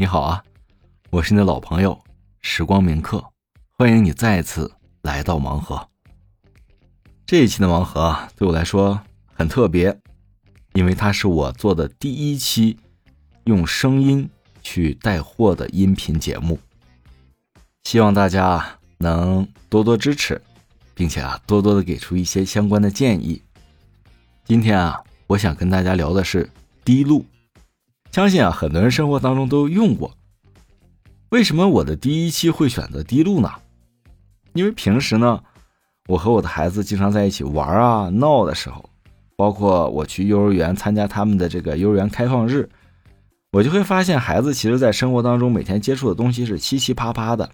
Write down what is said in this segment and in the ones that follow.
你好啊，我是你的老朋友时光铭刻，欢迎你再次来到盲盒。这一期的盲盒对我来说很特别，因为它是我做的第一期用声音去带货的音频节目。希望大家能多多支持，并且啊多多的给出一些相关的建议。今天啊，我想跟大家聊的是滴露。相信啊，很多人生活当中都用过。为什么我的第一期会选择滴露呢？因为平时呢，我和我的孩子经常在一起玩啊、闹的时候，包括我去幼儿园参加他们的这个幼儿园开放日，我就会发现孩子其实在生活当中每天接触的东西是七七八八的，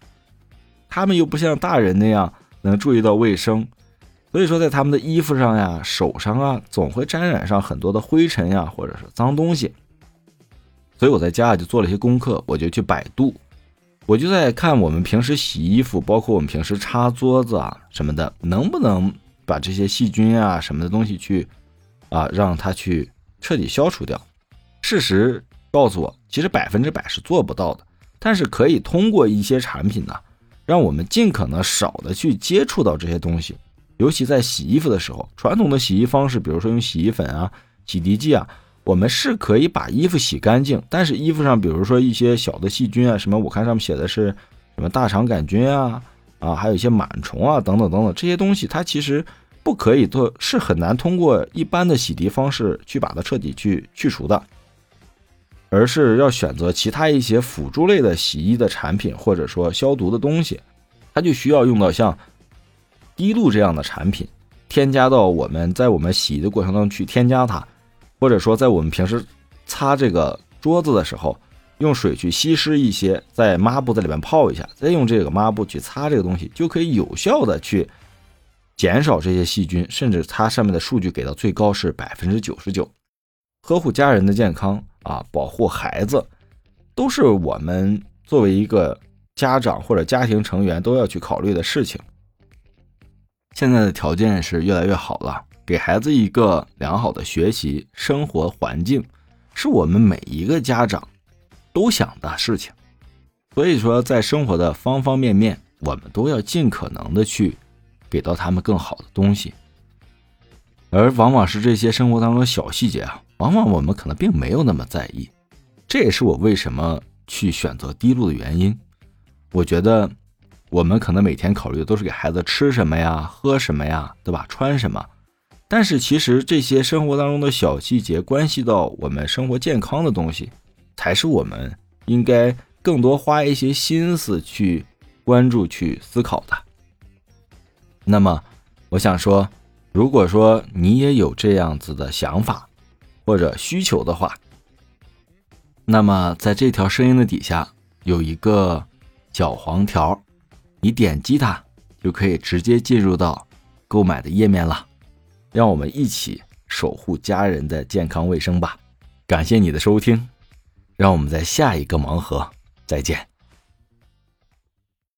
他们又不像大人那样能注意到卫生，所以说在他们的衣服上呀、手上啊，总会沾染上很多的灰尘呀，或者是脏东西。所以我在家就做了一些功课，我就去百度，我就在看我们平时洗衣服，包括我们平时擦桌子啊什么的，能不能把这些细菌啊什么的东西去啊让它去彻底消除掉。事实告诉我，其实百分之百是做不到的，但是可以通过一些产品呢，让我们尽可能少的去接触到这些东西，尤其在洗衣服的时候，传统的洗衣方式，比如说用洗衣粉啊、洗涤剂啊。我们是可以把衣服洗干净，但是衣服上，比如说一些小的细菌啊，什么我看上面写的是什么大肠杆菌啊，啊，还有一些螨虫啊，等等等等这些东西，它其实不可以做，是很难通过一般的洗涤方式去把它彻底去去除的，而是要选择其他一些辅助类的洗衣的产品，或者说消毒的东西，它就需要用到像滴露这样的产品，添加到我们在我们洗衣的过程当中去添加它。或者说，在我们平时擦这个桌子的时候，用水去稀释一些，在抹布在里面泡一下，再用这个抹布去擦这个东西，就可以有效的去减少这些细菌，甚至它上面的数据给到最高是百分之九十九。呵护家人的健康啊，保护孩子，都是我们作为一个家长或者家庭成员都要去考虑的事情。现在的条件是越来越好了。给孩子一个良好的学习生活环境，是我们每一个家长都想的事情。所以说，在生活的方方面面，我们都要尽可能的去给到他们更好的东西。而往往是这些生活当中的小细节啊，往往我们可能并没有那么在意。这也是我为什么去选择滴露的原因。我觉得，我们可能每天考虑的都是给孩子吃什么呀、喝什么呀，对吧？穿什么。但是其实这些生活当中的小细节，关系到我们生活健康的东西，才是我们应该更多花一些心思去关注、去思考的。那么，我想说，如果说你也有这样子的想法或者需求的话，那么在这条声音的底下有一个小黄条，你点击它就可以直接进入到购买的页面了。让我们一起守护家人的健康卫生吧！感谢你的收听，让我们在下一个盲盒再见。